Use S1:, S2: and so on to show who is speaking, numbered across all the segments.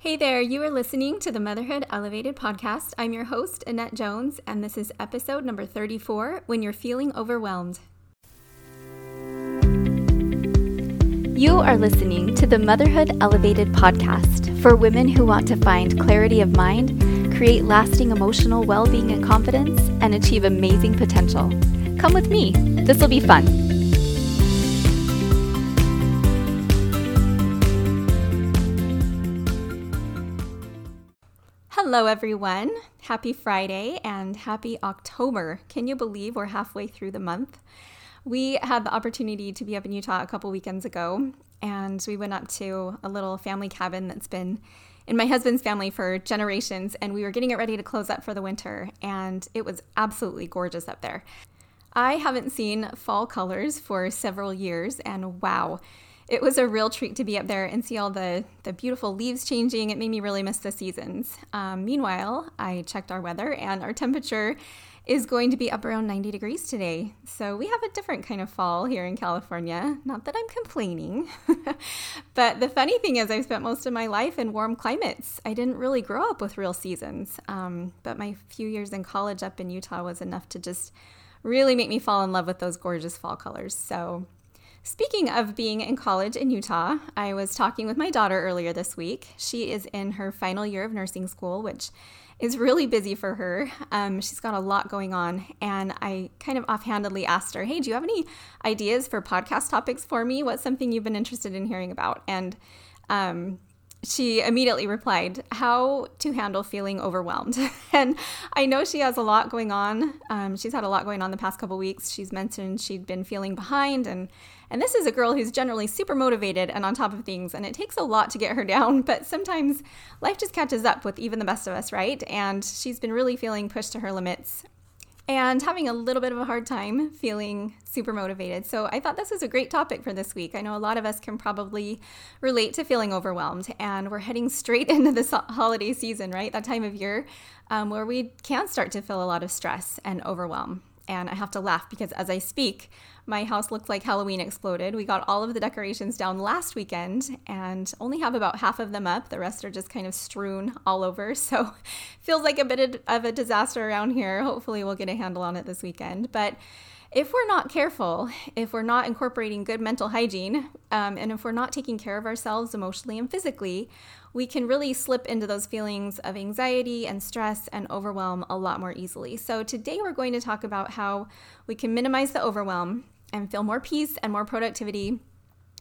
S1: Hey there, you are listening to the Motherhood Elevated podcast. I'm your host, Annette Jones, and this is episode number 34 When You're Feeling Overwhelmed. You are listening to the Motherhood Elevated podcast for women who want to find clarity of mind, create lasting emotional well being and confidence, and achieve amazing potential. Come with me, this will be fun. Hello, everyone. Happy Friday and happy October. Can you believe we're halfway through the month? We had the opportunity to be up in Utah a couple weekends ago, and we went up to a little family cabin that's been in my husband's family for generations, and we were getting it ready to close up for the winter, and it was absolutely gorgeous up there. I haven't seen fall colors for several years, and wow it was a real treat to be up there and see all the, the beautiful leaves changing. It made me really miss the seasons. Um, meanwhile, I checked our weather and our temperature is going to be up around 90 degrees today. So we have a different kind of fall here in California. Not that I'm complaining. but the funny thing is, I've spent most of my life in warm climates. I didn't really grow up with real seasons. Um, but my few years in college up in Utah was enough to just really make me fall in love with those gorgeous fall colors. So Speaking of being in college in Utah, I was talking with my daughter earlier this week. She is in her final year of nursing school, which is really busy for her. Um, she's got a lot going on. And I kind of offhandedly asked her, Hey, do you have any ideas for podcast topics for me? What's something you've been interested in hearing about? And um, she immediately replied, How to handle feeling overwhelmed. and I know she has a lot going on. Um, she's had a lot going on the past couple weeks. She's mentioned she'd been feeling behind and and this is a girl who's generally super motivated and on top of things, and it takes a lot to get her down, but sometimes life just catches up with even the best of us, right? And she's been really feeling pushed to her limits and having a little bit of a hard time feeling super motivated. So I thought this was a great topic for this week. I know a lot of us can probably relate to feeling overwhelmed, and we're heading straight into this holiday season, right? That time of year um, where we can start to feel a lot of stress and overwhelm. And I have to laugh because as I speak, my house looks like Halloween exploded. We got all of the decorations down last weekend and only have about half of them up. The rest are just kind of strewn all over. So feels like a bit of a disaster around here. Hopefully, we'll get a handle on it this weekend. But if we're not careful, if we're not incorporating good mental hygiene, um, and if we're not taking care of ourselves emotionally and physically, we can really slip into those feelings of anxiety and stress and overwhelm a lot more easily. So, today we're going to talk about how we can minimize the overwhelm and feel more peace and more productivity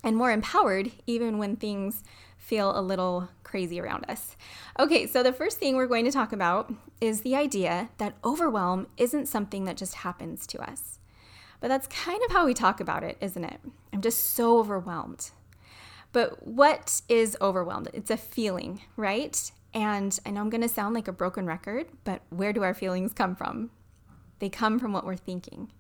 S1: and more empowered even when things feel a little crazy around us. Okay, so the first thing we're going to talk about is the idea that overwhelm isn't something that just happens to us. But that's kind of how we talk about it, isn't it? I'm just so overwhelmed. But what is overwhelmed? It's a feeling, right? And I know I'm going to sound like a broken record, but where do our feelings come from? They come from what we're thinking.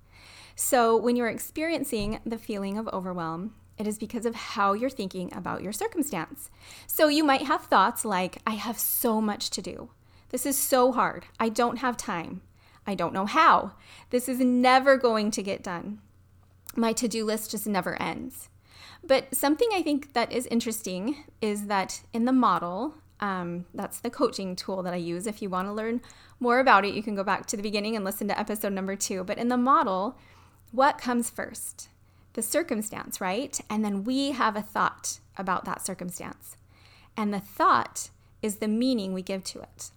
S1: So, when you're experiencing the feeling of overwhelm, it is because of how you're thinking about your circumstance. So, you might have thoughts like, I have so much to do. This is so hard. I don't have time. I don't know how. This is never going to get done. My to do list just never ends. But something I think that is interesting is that in the model, um, that's the coaching tool that I use. If you want to learn more about it, you can go back to the beginning and listen to episode number two. But in the model, what comes first? The circumstance, right? And then we have a thought about that circumstance. And the thought is the meaning we give to it.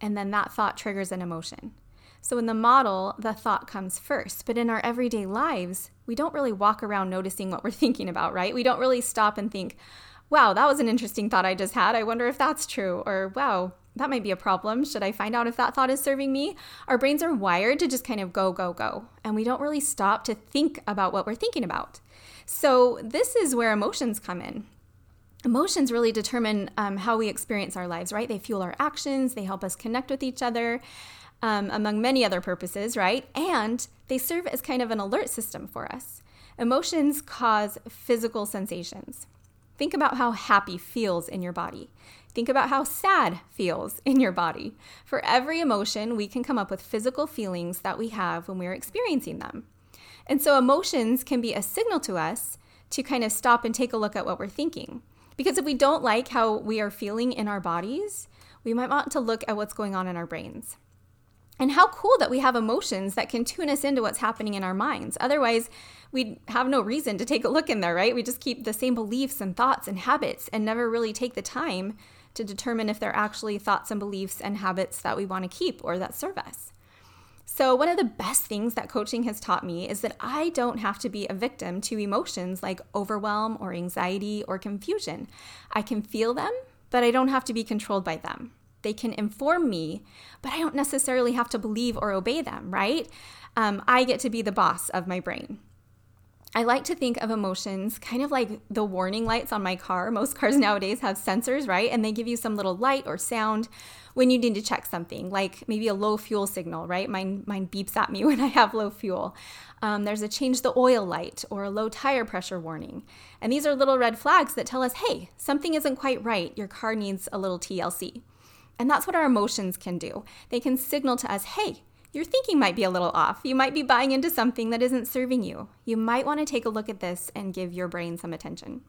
S1: And then that thought triggers an emotion. So in the model, the thought comes first. But in our everyday lives, we don't really walk around noticing what we're thinking about, right? We don't really stop and think, wow, that was an interesting thought I just had. I wonder if that's true. Or, wow, that might be a problem. Should I find out if that thought is serving me? Our brains are wired to just kind of go, go, go. And we don't really stop to think about what we're thinking about. So, this is where emotions come in. Emotions really determine um, how we experience our lives, right? They fuel our actions, they help us connect with each other, um, among many other purposes, right? And they serve as kind of an alert system for us. Emotions cause physical sensations. Think about how happy feels in your body. Think about how sad feels in your body. For every emotion, we can come up with physical feelings that we have when we're experiencing them. And so, emotions can be a signal to us to kind of stop and take a look at what we're thinking. Because if we don't like how we are feeling in our bodies, we might want to look at what's going on in our brains. And how cool that we have emotions that can tune us into what's happening in our minds. Otherwise, we'd have no reason to take a look in there, right? We just keep the same beliefs and thoughts and habits and never really take the time to determine if they're actually thoughts and beliefs and habits that we want to keep or that serve us. So, one of the best things that coaching has taught me is that I don't have to be a victim to emotions like overwhelm or anxiety or confusion. I can feel them, but I don't have to be controlled by them. They can inform me, but I don't necessarily have to believe or obey them, right? Um, I get to be the boss of my brain. I like to think of emotions kind of like the warning lights on my car. Most cars nowadays have sensors, right? And they give you some little light or sound when you need to check something, like maybe a low fuel signal, right? Mine, mine beeps at me when I have low fuel. Um, there's a change the oil light or a low tire pressure warning. And these are little red flags that tell us, hey, something isn't quite right. Your car needs a little TLC. And that's what our emotions can do. They can signal to us, hey, your thinking might be a little off. You might be buying into something that isn't serving you. You might want to take a look at this and give your brain some attention.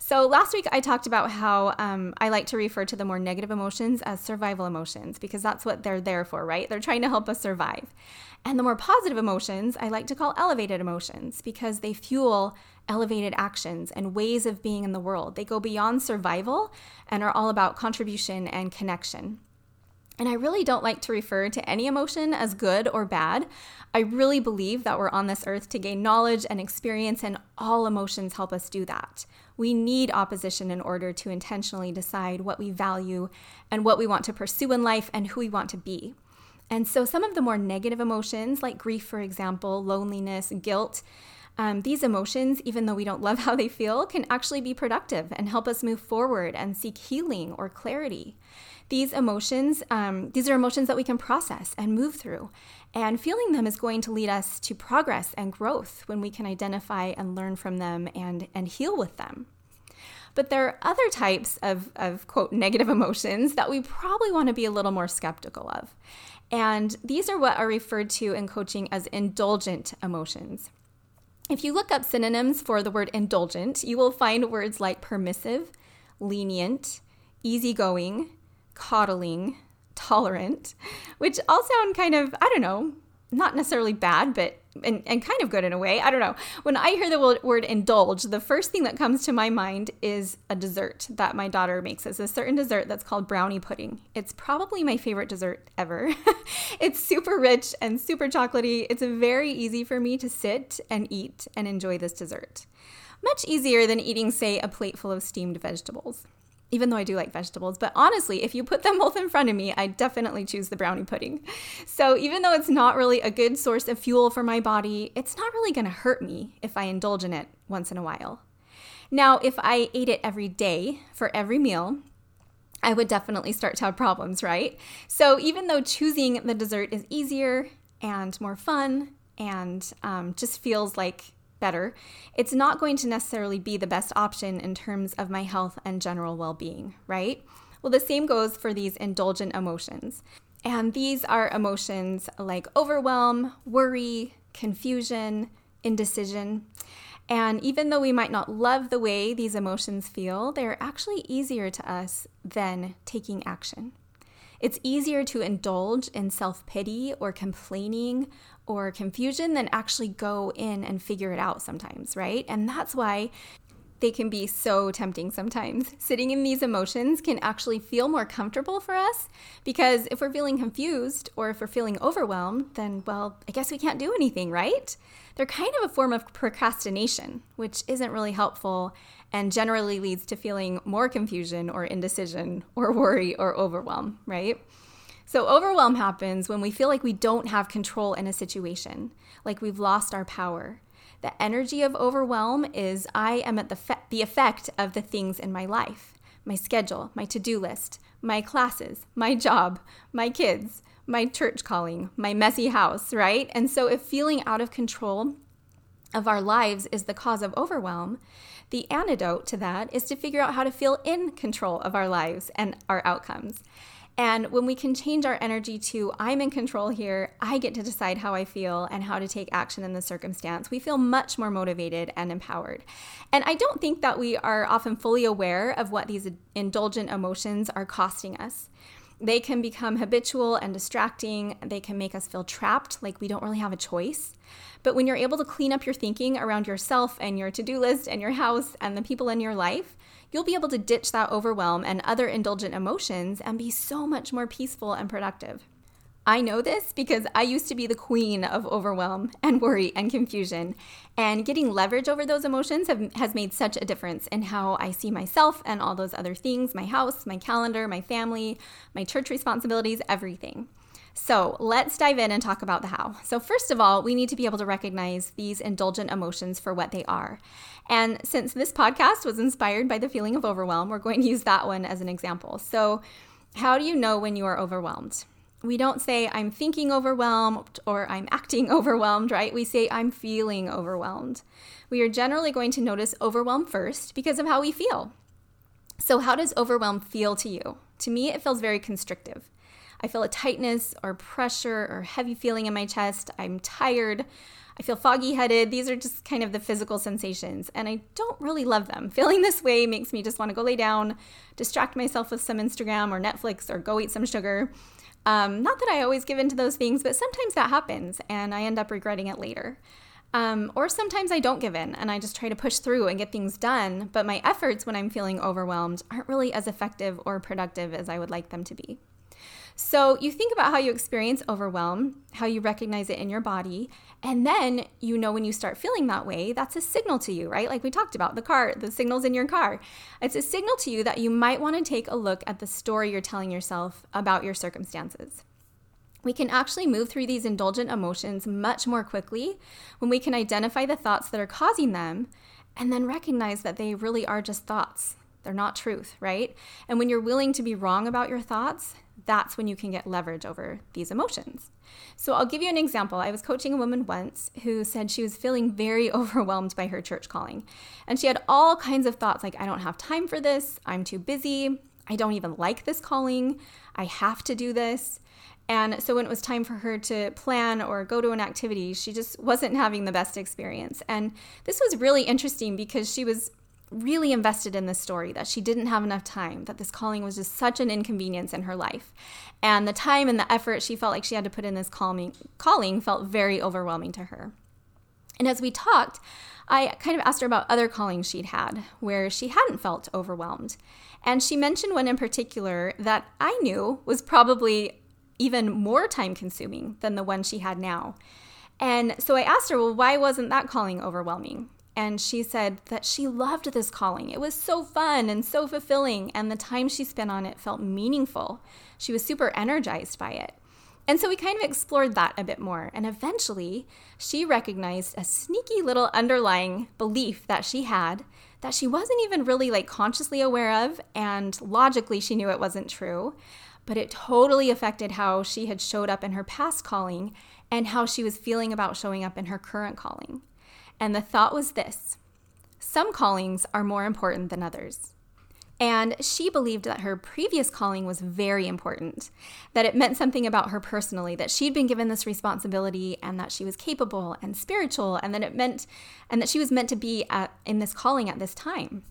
S1: So, last week I talked about how um, I like to refer to the more negative emotions as survival emotions because that's what they're there for, right? They're trying to help us survive. And the more positive emotions I like to call elevated emotions because they fuel elevated actions and ways of being in the world. They go beyond survival and are all about contribution and connection. And I really don't like to refer to any emotion as good or bad. I really believe that we're on this earth to gain knowledge and experience, and all emotions help us do that. We need opposition in order to intentionally decide what we value and what we want to pursue in life and who we want to be. And so, some of the more negative emotions, like grief, for example, loneliness, guilt, um, these emotions, even though we don't love how they feel, can actually be productive and help us move forward and seek healing or clarity. These emotions, um, these are emotions that we can process and move through. And feeling them is going to lead us to progress and growth when we can identify and learn from them and, and heal with them. But there are other types of, of quote negative emotions that we probably want to be a little more skeptical of. And these are what are referred to in coaching as indulgent emotions. If you look up synonyms for the word indulgent, you will find words like permissive, lenient, easygoing, coddling, tolerant, which all sound kind of, I don't know, not necessarily bad, but and, and kind of good in a way. I don't know. When I hear the word indulge, the first thing that comes to my mind is a dessert that my daughter makes. It's a certain dessert that's called brownie pudding. It's probably my favorite dessert ever. it's super rich and super chocolatey. It's very easy for me to sit and eat and enjoy this dessert. Much easier than eating, say, a plate full of steamed vegetables even though I do like vegetables. But honestly, if you put them both in front of me, I definitely choose the brownie pudding. So even though it's not really a good source of fuel for my body, it's not really to hurt me if I indulge in it once in a while. Now, if I ate it every day for every meal, I would definitely start to have problems, right? So even though choosing the dessert is easier and more fun and um, just feels like better, it's not going to necessarily be the best option in terms of my health and general well being, right? Well, the same goes for these indulgent emotions. And these are emotions like overwhelm, worry, confusion, indecision. And even though we might not love the way these emotions feel, they're actually easier to us than taking action. It's easier to indulge in self pity or complaining or confusion than actually go in and figure it out sometimes, right? And that's why they can be so tempting sometimes. Sitting in these emotions can actually feel more comfortable for us because if we're feeling confused or if we're feeling overwhelmed, then, well, I guess we can't do anything, right? They're kind of a form of procrastination, which isn't really helpful and generally leads to feeling more confusion or indecision or worry or overwhelm, right? So, overwhelm happens when we feel like we don't have control in a situation, like we've lost our power. The energy of overwhelm is I am at the, fe- the effect of the things in my life my schedule, my to do list, my classes, my job, my kids, my church calling, my messy house, right? And so, if feeling out of control of our lives is the cause of overwhelm, The antidote to that is to figure out how to feel in control of our lives and our outcomes. And when we can change our energy to, I'm in control here, I get to decide how I feel and how to take action in the circumstance, we feel much more motivated and empowered. And I don't think that we are often fully aware of what these indulgent emotions are costing us. They can become habitual and distracting. They can make us feel trapped, like we don't really have a choice. But when you're able to clean up your thinking around yourself and your to do list and your house and the people in your life, you'll be able to ditch that overwhelm and other indulgent emotions and be so much more peaceful and productive. I know this because I used to be the queen of overwhelm and worry and confusion. And getting leverage over those emotions have, has made such a difference in how I see myself and all those other things my house, my calendar, my family, my church responsibilities, everything. So let's dive in and talk about the how. So, first of all, we need to be able to recognize these indulgent emotions for what they are. And since this podcast was inspired by the feeling of overwhelm, we're going to use that one as an example. So, how do you know when you are overwhelmed? We don't say, I'm thinking overwhelmed or I'm acting overwhelmed, right? We say, I'm feeling overwhelmed. We are generally going to notice overwhelm first because of how we feel. So, how does overwhelm feel to you? To me, it feels very constrictive. I feel a tightness or pressure or heavy feeling in my chest. I'm tired. I feel foggy headed. These are just kind of the physical sensations, and I don't really love them. Feeling this way makes me just want to go lay down, distract myself with some Instagram or Netflix, or go eat some sugar. Um, not that I always give in to those things, but sometimes that happens, and I end up regretting it later. Um, or sometimes I don't give in and I just try to push through and get things done, but my efforts when I'm feeling overwhelmed aren't really as effective or productive as I would like them to be. So you think about how you experience overwhelm, how you recognize it in your body, and then you know when you start feeling that way, that's a signal to you, right? Like we talked about the car, the signals in your car. It's a signal to you that you might want to take a look at the story you're telling yourself about your circumstances. We can actually move through these indulgent emotions much more quickly when we can identify the thoughts that are causing them and then recognize that they really are just thoughts. They're not truth, right? And when you're willing to be wrong about your thoughts, that's when you can get leverage over these emotions. So I'll give you an example. I was coaching a woman once who said she was feeling very overwhelmed by her church calling. And she had all kinds of thoughts like, I don't have time for this. I'm too busy. I don't even like this calling. I have to do this. And so when it was time for her to plan or go to an activity, she just wasn't having the best experience. And this was really interesting because she was really invested in this story that she didn't have enough time, that this calling was just such an inconvenience in her life. And the time and the effort she felt like she had to put in this calming, calling felt very overwhelming to her. And as we talked, I kind of asked her about other callings she'd had where she hadn't felt overwhelmed. And she mentioned one in particular that I knew was probably even more time consuming than the one she had now. And so I asked her, well, why wasn't that calling overwhelming? And she said that she loved this calling. It was so fun and so fulfilling, and the time she spent on it felt meaningful. She was super energized by it. And so we kind of explored that a bit more. And eventually, she recognized a sneaky little underlying belief that she had that she wasn't even really like consciously aware of. And logically, she knew it wasn't true. But it totally affected how she had showed up in her past calling and how she was feeling about showing up in her current calling. And the thought was this some callings are more important than others. And she believed that her previous calling was very important, that it meant something about her personally, that she'd been given this responsibility and that she was capable and spiritual, and that it meant, and that she was meant to be at, in this calling at this time.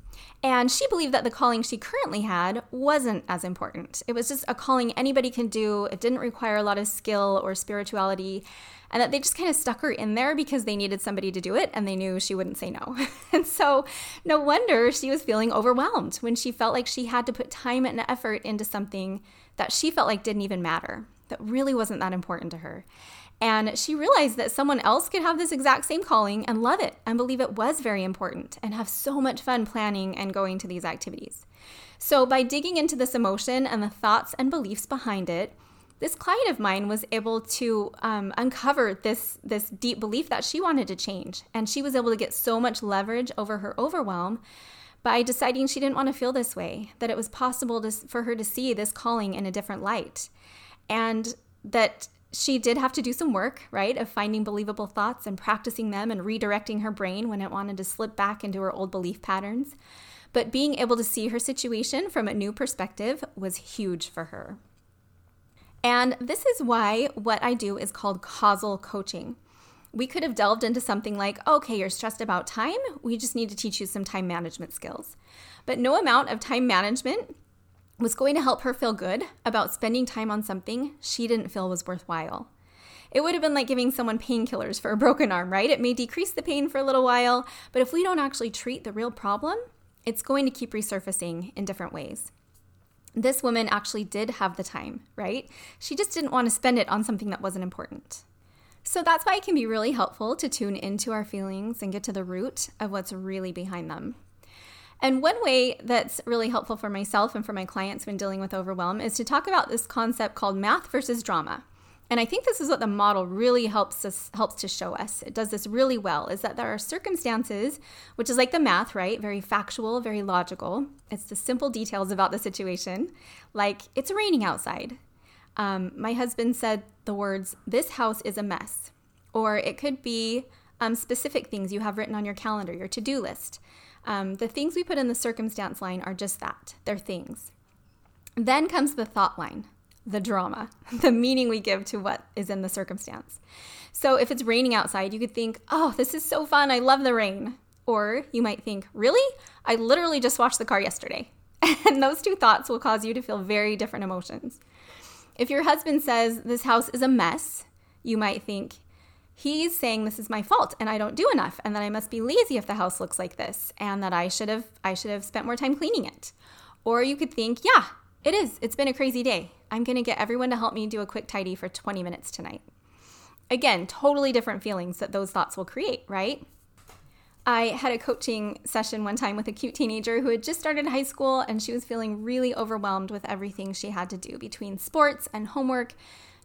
S1: And she believed that the calling she currently had wasn't as important. It was just a calling anybody can do, it didn't require a lot of skill or spirituality and that they just kind of stuck her in there because they needed somebody to do it and they knew she wouldn't say no. and so, no wonder she was feeling overwhelmed when she felt like she had to put time and effort into something that she felt like didn't even matter, that really wasn't that important to her. And she realized that someone else could have this exact same calling and love it and believe it was very important and have so much fun planning and going to these activities. So, by digging into this emotion and the thoughts and beliefs behind it, this client of mine was able to um, uncover this this deep belief that she wanted to change and she was able to get so much leverage over her overwhelm by deciding she didn't want to feel this way that it was possible to, for her to see this calling in a different light and that she did have to do some work, right, of finding believable thoughts and practicing them and redirecting her brain when it wanted to slip back into her old belief patterns. But being able to see her situation from a new perspective was huge for her. And this is why what I do is called causal coaching. We could have delved into something like, okay, you're stressed about time. We just need to teach you some time management skills. But no amount of time management was going to help her feel good about spending time on something she didn't feel was worthwhile. It would have been like giving someone painkillers for a broken arm, right? It may decrease the pain for a little while, but if we don't actually treat the real problem, it's going to keep resurfacing in different ways. This woman actually did have the time, right? She just didn't want to spend it on something that wasn't important. So that's why it can be really helpful to tune into our feelings and get to the root of what's really behind them. And one way that's really helpful for myself and for my clients when dealing with overwhelm is to talk about this concept called math versus drama. And I think this is what the model really helps us helps to show us. It does this really well is that there are circumstances, which is like the math, right? Very factual, very logical. It's the simple details about the situation, like it's raining outside. Um, my husband said the words, "This house is a mess," or it could be um, specific things you have written on your calendar, your to-do list. Um, the things we put in the circumstance line are just that they're things. Then comes the thought line, the drama, the meaning we give to what is in the circumstance. So if it's raining outside, you could think, oh, this is so fun. I love the rain. Or you might think, really? I literally just washed the car yesterday. And those two thoughts will cause you to feel very different emotions. If your husband says, this house is a mess, you might think, he's saying this is my fault and I don't do enough and that I must be lazy if the house looks like this and that I should have I should have spent more time cleaning it. Or you could think, yeah, it is. It's been a crazy day. I'm going to get everyone to help me do a quick tidy for 20 minutes tonight. Again, totally different feelings that those thoughts will create, right? I had a coaching session one time with a cute teenager who had just started high school and she was feeling really overwhelmed with everything she had to do between sports and homework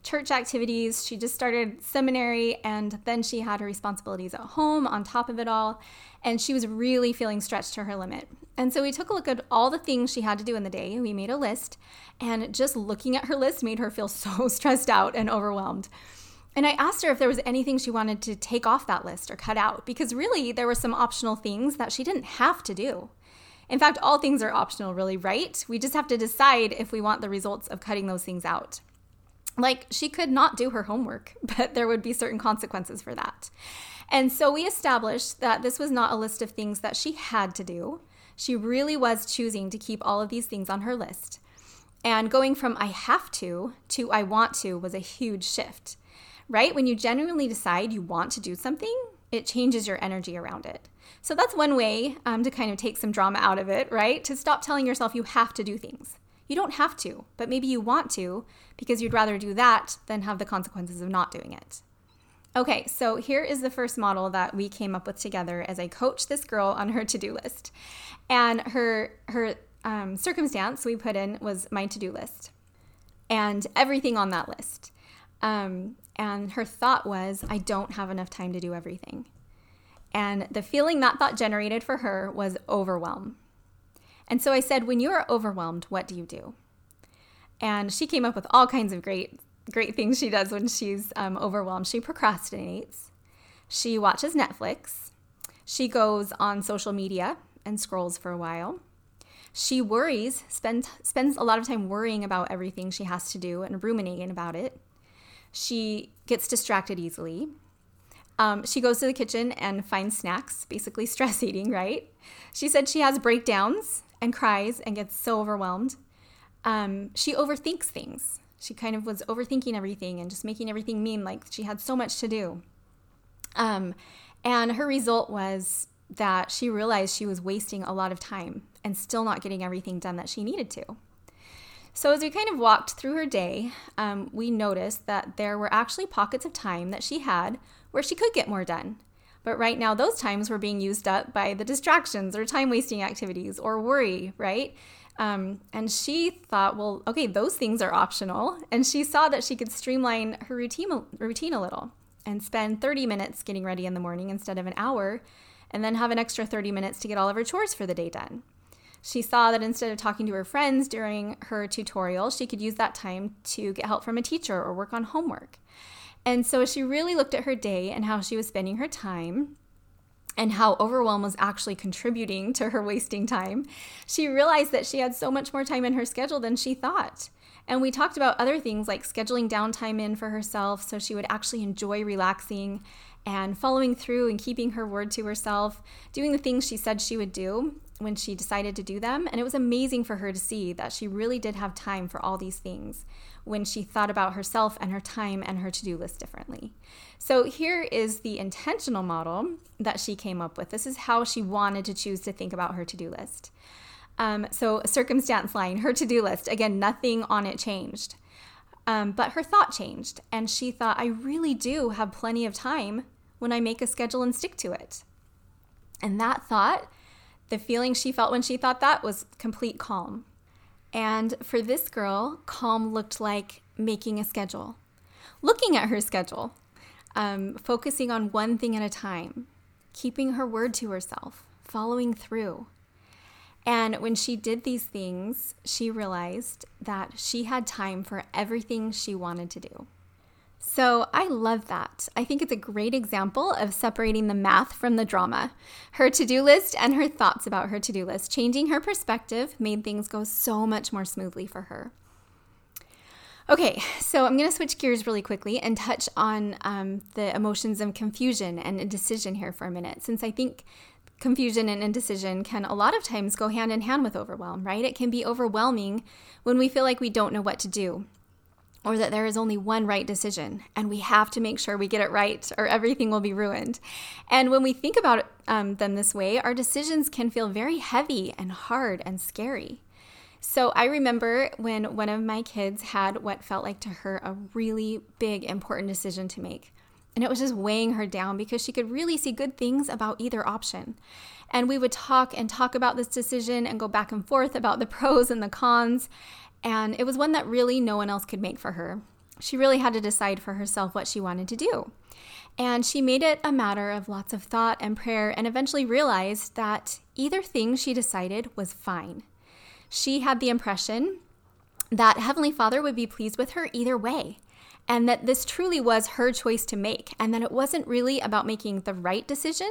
S1: church activities. She just started seminary and then she had her responsibilities at home on top of it all. And she was really feeling stretched to her limit. And so we took a look at all the things she had to do in the day. We made a list, and just looking at her list made her feel so stressed out and overwhelmed. And I asked her if there was anything she wanted to take off that list or cut out, because really there were some optional things that she didn't have to do. In fact, all things are optional, really, right? We just have to decide if we want the results of cutting those things out. Like, she could not do her homework, but there would be certain consequences for that. And so we established that this was not a list of things that she had to do. She really was choosing to keep all of these things on her list. And going from I have to to I want to was a huge shift, right? When you genuinely decide you want to do something, it changes your energy around it. So that's one way um, to kind of take some drama out of it, right? To stop telling yourself you have to do things. You don't have to, but maybe you want to because you'd rather do that than have the consequences of not doing it. Okay, so here is the first model that we came up with together as I coach this girl on her to-do list. And her her um, circumstance we put in was my to-do list and everything on that list. Um, and her thought was, I don't have enough time to do everything. And the feeling that thought generated for her was overwhelm. And so I said, When you are overwhelmed, what do you do? And she came up with all kinds of great, great things she does when she's um, overwhelmed. She procrastinates, she watches Netflix, she goes on social media and scrolls for a while. She worries, spends, spends a lot of time worrying about everything she has to do and ruminating about it. She gets distracted easily. Um, she goes to the kitchen and finds snacks, basically stress eating, right? She said she has breakdowns and cries and gets so overwhelmed. Um, she overthinks things. She kind of was overthinking everything and just making everything mean like she had so much to do. Um, and her result was that she realized she was wasting a lot of time and still not getting everything done that she needed to. So, as we kind of walked through her day, um, we noticed that there were actually pockets of time that she had where she could get more done. But right now, those times were being used up by the distractions or time wasting activities or worry, right? Um, and she thought, well, okay, those things are optional. And she saw that she could streamline her routine, routine a little and spend 30 minutes getting ready in the morning instead of an hour, and then have an extra 30 minutes to get all of her chores for the day done. She saw that instead of talking to her friends during her tutorial, she could use that time to get help from a teacher or work on homework. And so she really looked at her day and how she was spending her time and how overwhelm was actually contributing to her wasting time. She realized that she had so much more time in her schedule than she thought. And we talked about other things like scheduling downtime in for herself so she would actually enjoy relaxing and following through and keeping her word to herself, doing the things she said she would do when she decided to do them. And it was amazing for her to see that she really did have time for all these things when she thought about herself and her time and her to do list differently. So here is the intentional model that she came up with. This is how she wanted to choose to think about her to do list. Um, so, circumstance line, her to do list, again, nothing on it changed. Um, but her thought changed, and she thought, I really do have plenty of time when I make a schedule and stick to it. And that thought, the feeling she felt when she thought that was complete calm. And for this girl, calm looked like making a schedule, looking at her schedule, um, focusing on one thing at a time, keeping her word to herself, following through. And when she did these things, she realized that she had time for everything she wanted to do. So I love that. I think it's a great example of separating the math from the drama. Her to do list and her thoughts about her to do list, changing her perspective made things go so much more smoothly for her. Okay, so I'm going to switch gears really quickly and touch on um, the emotions of confusion and indecision here for a minute, since I think confusion and indecision can a lot of times go hand in hand with overwhelm, right? It can be overwhelming when we feel like we don't know what to do or that there is only one right decision and we have to make sure we get it right or everything will be ruined. And when we think about um, them this way, our decisions can feel very heavy and hard and scary. So I remember when one of my kids had what felt like to her a really big, important decision to make. And it was just weighing her down because she could really see good things about either option. And we would talk and talk about this decision and go back and forth about the pros and the cons. And it was one that really no one else could make for her. She really had to decide for herself what she wanted to do. And she made it a matter of lots of thought and prayer and eventually realized that either thing she decided was fine. She had the impression that Heavenly Father would be pleased with her either way, and that this truly was her choice to make, and that it wasn't really about making the right decision,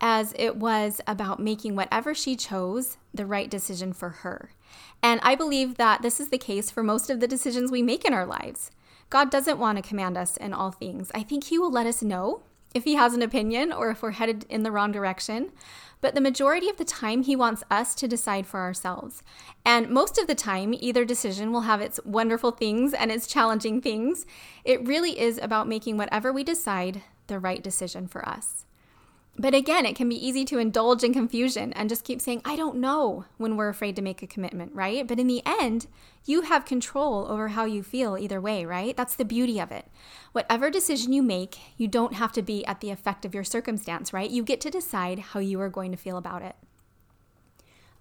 S1: as it was about making whatever she chose the right decision for her. And I believe that this is the case for most of the decisions we make in our lives. God doesn't want to command us in all things. I think He will let us know if He has an opinion or if we're headed in the wrong direction. But the majority of the time, He wants us to decide for ourselves. And most of the time, either decision will have its wonderful things and its challenging things. It really is about making whatever we decide the right decision for us. But again, it can be easy to indulge in confusion and just keep saying, I don't know, when we're afraid to make a commitment, right? But in the end, you have control over how you feel either way, right? That's the beauty of it. Whatever decision you make, you don't have to be at the effect of your circumstance, right? You get to decide how you are going to feel about it.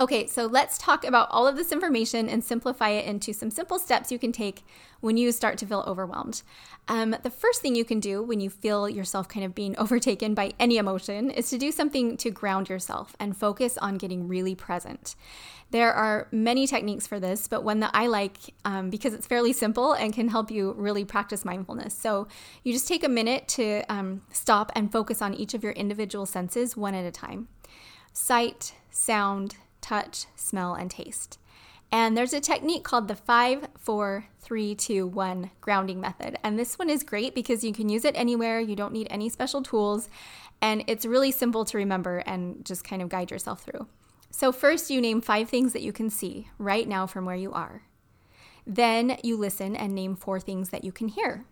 S1: Okay, so let's talk about all of this information and simplify it into some simple steps you can take when you start to feel overwhelmed. Um, the first thing you can do when you feel yourself kind of being overtaken by any emotion is to do something to ground yourself and focus on getting really present. There are many techniques for this, but one that I like um, because it's fairly simple and can help you really practice mindfulness. So you just take a minute to um, stop and focus on each of your individual senses one at a time sight, sound, touch, smell, and taste. And there's a technique called the 5, 4, 3, 2, 1 grounding method. And this one is great because you can use it anywhere. You don't need any special tools. And it's really simple to remember and just kind of guide yourself through. So, first, you name five things that you can see right now from where you are. Then, you listen and name four things that you can hear.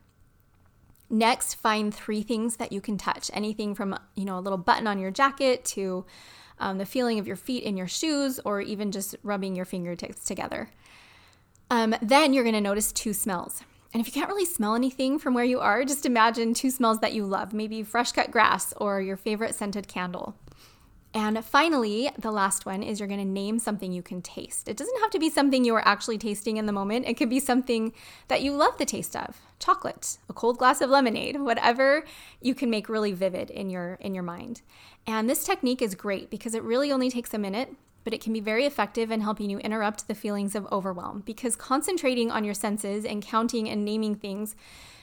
S1: Next, find three things that you can touch anything from, you know, a little button on your jacket to um, the feeling of your feet in your shoes, or even just rubbing your fingertips together. Um, then you're going to notice two smells. And if you can't really smell anything from where you are, just imagine two smells that you love maybe fresh cut grass or your favorite scented candle. And finally, the last one is you're going to name something you can taste. It doesn't have to be something you are actually tasting in the moment. It could be something that you love the taste of. Chocolate, a cold glass of lemonade, whatever you can make really vivid in your in your mind. And this technique is great because it really only takes a minute but it can be very effective in helping you interrupt the feelings of overwhelm because concentrating on your senses and counting and naming things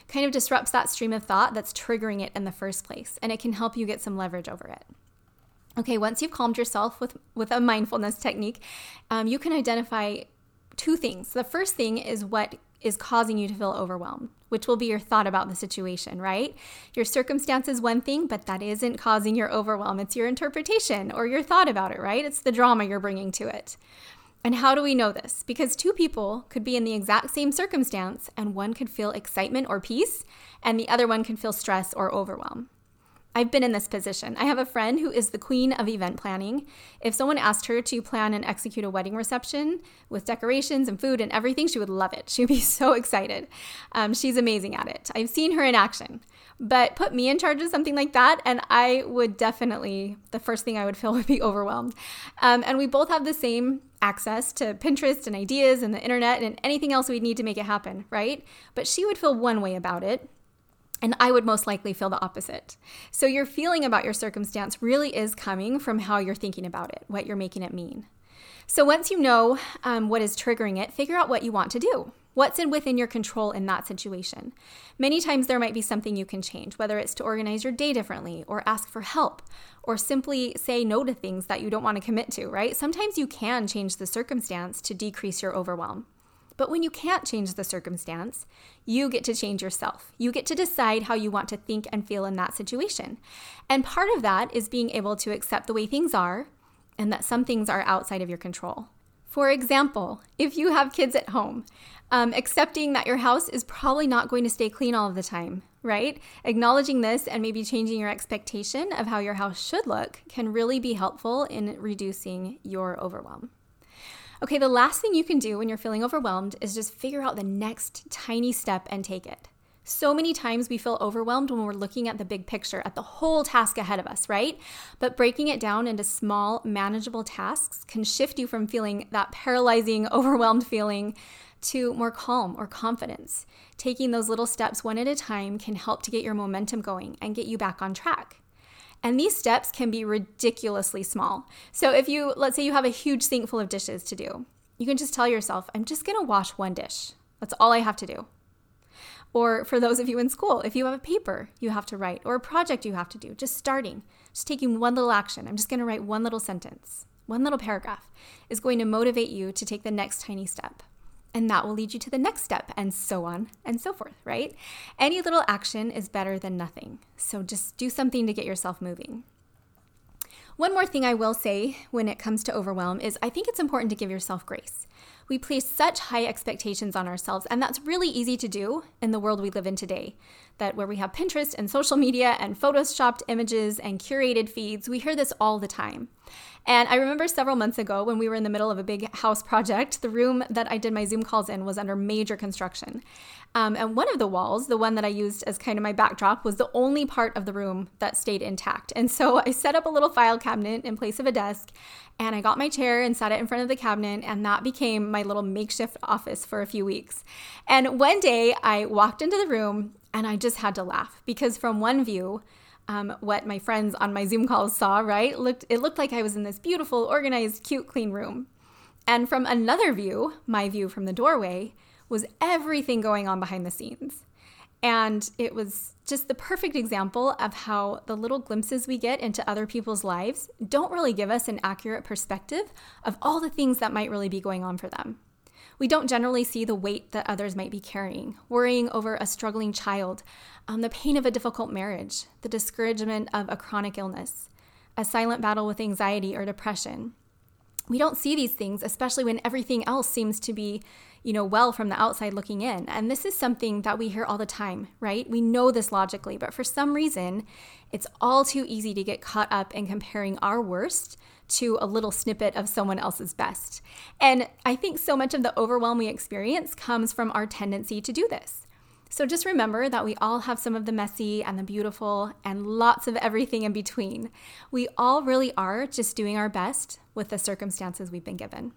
S1: kind of disrupts that stream of thought that's triggering it in the first place, and it can help you get some leverage over it. Okay, once you've calmed yourself with, with a mindfulness technique, um, you can identify two things. The first thing is what is causing you to feel overwhelmed, which will be your thought about the situation, right? Your circumstance is one thing, but that isn't causing your overwhelm. It's your interpretation or your thought about it, right? It's the drama you're bringing to it. And how do we know this? Because two people could be in the exact same circumstance, and one could feel excitement or peace, and the other one can feel stress or overwhelm. I've been in this position. I have a friend who is the queen of event planning. If someone asked her to plan and execute a wedding reception with decorations and food and everything, she would love it. She would be so excited. Um, she's amazing at it. I've seen her in action. But put me in charge of something like that, and I would definitely, the first thing I would feel would be overwhelmed. Um, and we both have the same access to Pinterest and ideas and the internet and anything else we'd need to make it happen, right? But she would feel one way about it and I would most likely feel the opposite. So, your feeling about your circumstance really is coming from how you're thinking about it, what you're making it mean. So, once you know um, what is triggering it, figure out what you want to do. What's in within your control in that situation? Many times there might be something you can change, whether it's to organize your day differently, or ask for help, or simply say no to things that you don't want to commit to, right? Sometimes you can change the circumstance to decrease your overwhelm. But when you can't change the circumstance, you get to change yourself. You get to decide how you want to think and feel in that situation. And part of that is being able to accept the way things are and that some things are outside of your control. For example, if you have kids at home, um, accepting that your house is probably not going to stay clean all of the time, right? Acknowledging this and maybe changing your expectation of how your house should look can really be helpful in reducing your overwhelm. Okay, the last thing you can do when you're feeling overwhelmed is just figure out the next tiny step and take it. So many times we feel overwhelmed when we're looking at the big picture, at the whole task ahead of us, right? But breaking it down into small, manageable tasks can shift you from feeling that paralyzing, overwhelmed feeling to more calm or confidence. Taking those little steps one at a time can help to get your momentum going and get you back on track. And these steps can be ridiculously small. So if you, let's say you have a huge sink full of dishes to do, you can just tell yourself, I'm just gonna wash one dish. That's all I have to do. Or for those of you in school, if you have a paper you have to write or a project you have to do, just starting, just taking one little action. I'm just gonna write one little sentence, one little paragraph is going to motivate you to take the next tiny step and that will lead you to the next step, and so on and so forth, right? Any little action is better than nothing. So just do something to get yourself moving. One more thing I will say when it comes to overwhelm is I think it's important to give yourself grace. We place such high expectations on ourselves, and that's really easy to do in the world we live in today. That where we have Pinterest and social media and photoshopped images and curated feeds, we hear this all the time. And I remember several months ago when we were in the middle of a big house project, the room that I did my Zoom calls in was under major construction. Um, and one of the walls, the one that I used as kind of my backdrop, was the only part of the room that stayed intact. And so I set up a little file cabinet in place of a desk, and I got my chair and sat it in front of the cabinet, and that became my little makeshift office for a few weeks. And one day I walked into the room and I just had to laugh because from one view, um, what my friends on my Zoom calls saw, right? Looked it looked like I was in this beautiful, organized, cute, clean room. And from another view, my view from the doorway, was everything going on behind the scenes. And it was just the perfect example of how the little glimpses we get into other people's lives don't really give us an accurate perspective of all the things that might really be going on for them. We don't generally see the weight that others might be carrying, worrying over a struggling child, um, the pain of a difficult marriage, the discouragement of a chronic illness, a silent battle with anxiety or depression. We don't see these things, especially when everything else seems to be, you know, well from the outside looking in. And this is something that we hear all the time, right? We know this logically, but for some reason, it's all too easy to get caught up in comparing our worst to a little snippet of someone else's best. And I think so much of the overwhelm we experience comes from our tendency to do this. So just remember that we all have some of the messy and the beautiful and lots of everything in between. We all really are just doing our best with the circumstances we've been given.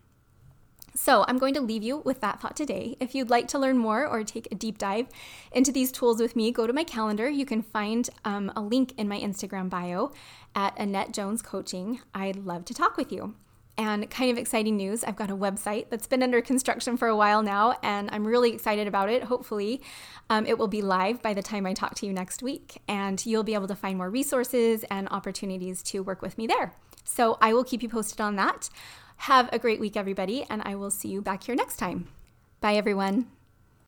S1: So, I'm going to leave you with that thought today. If you'd like to learn more or take a deep dive into these tools with me, go to my calendar. You can find um, a link in my Instagram bio at Annette Jones Coaching. I'd love to talk with you. And kind of exciting news I've got a website that's been under construction for a while now, and I'm really excited about it. Hopefully, um, it will be live by the time I talk to you next week, and you'll be able to find more resources and opportunities to work with me there. So I will keep you posted on that. Have a great week, everybody, and I will see you back here next time. Bye, everyone.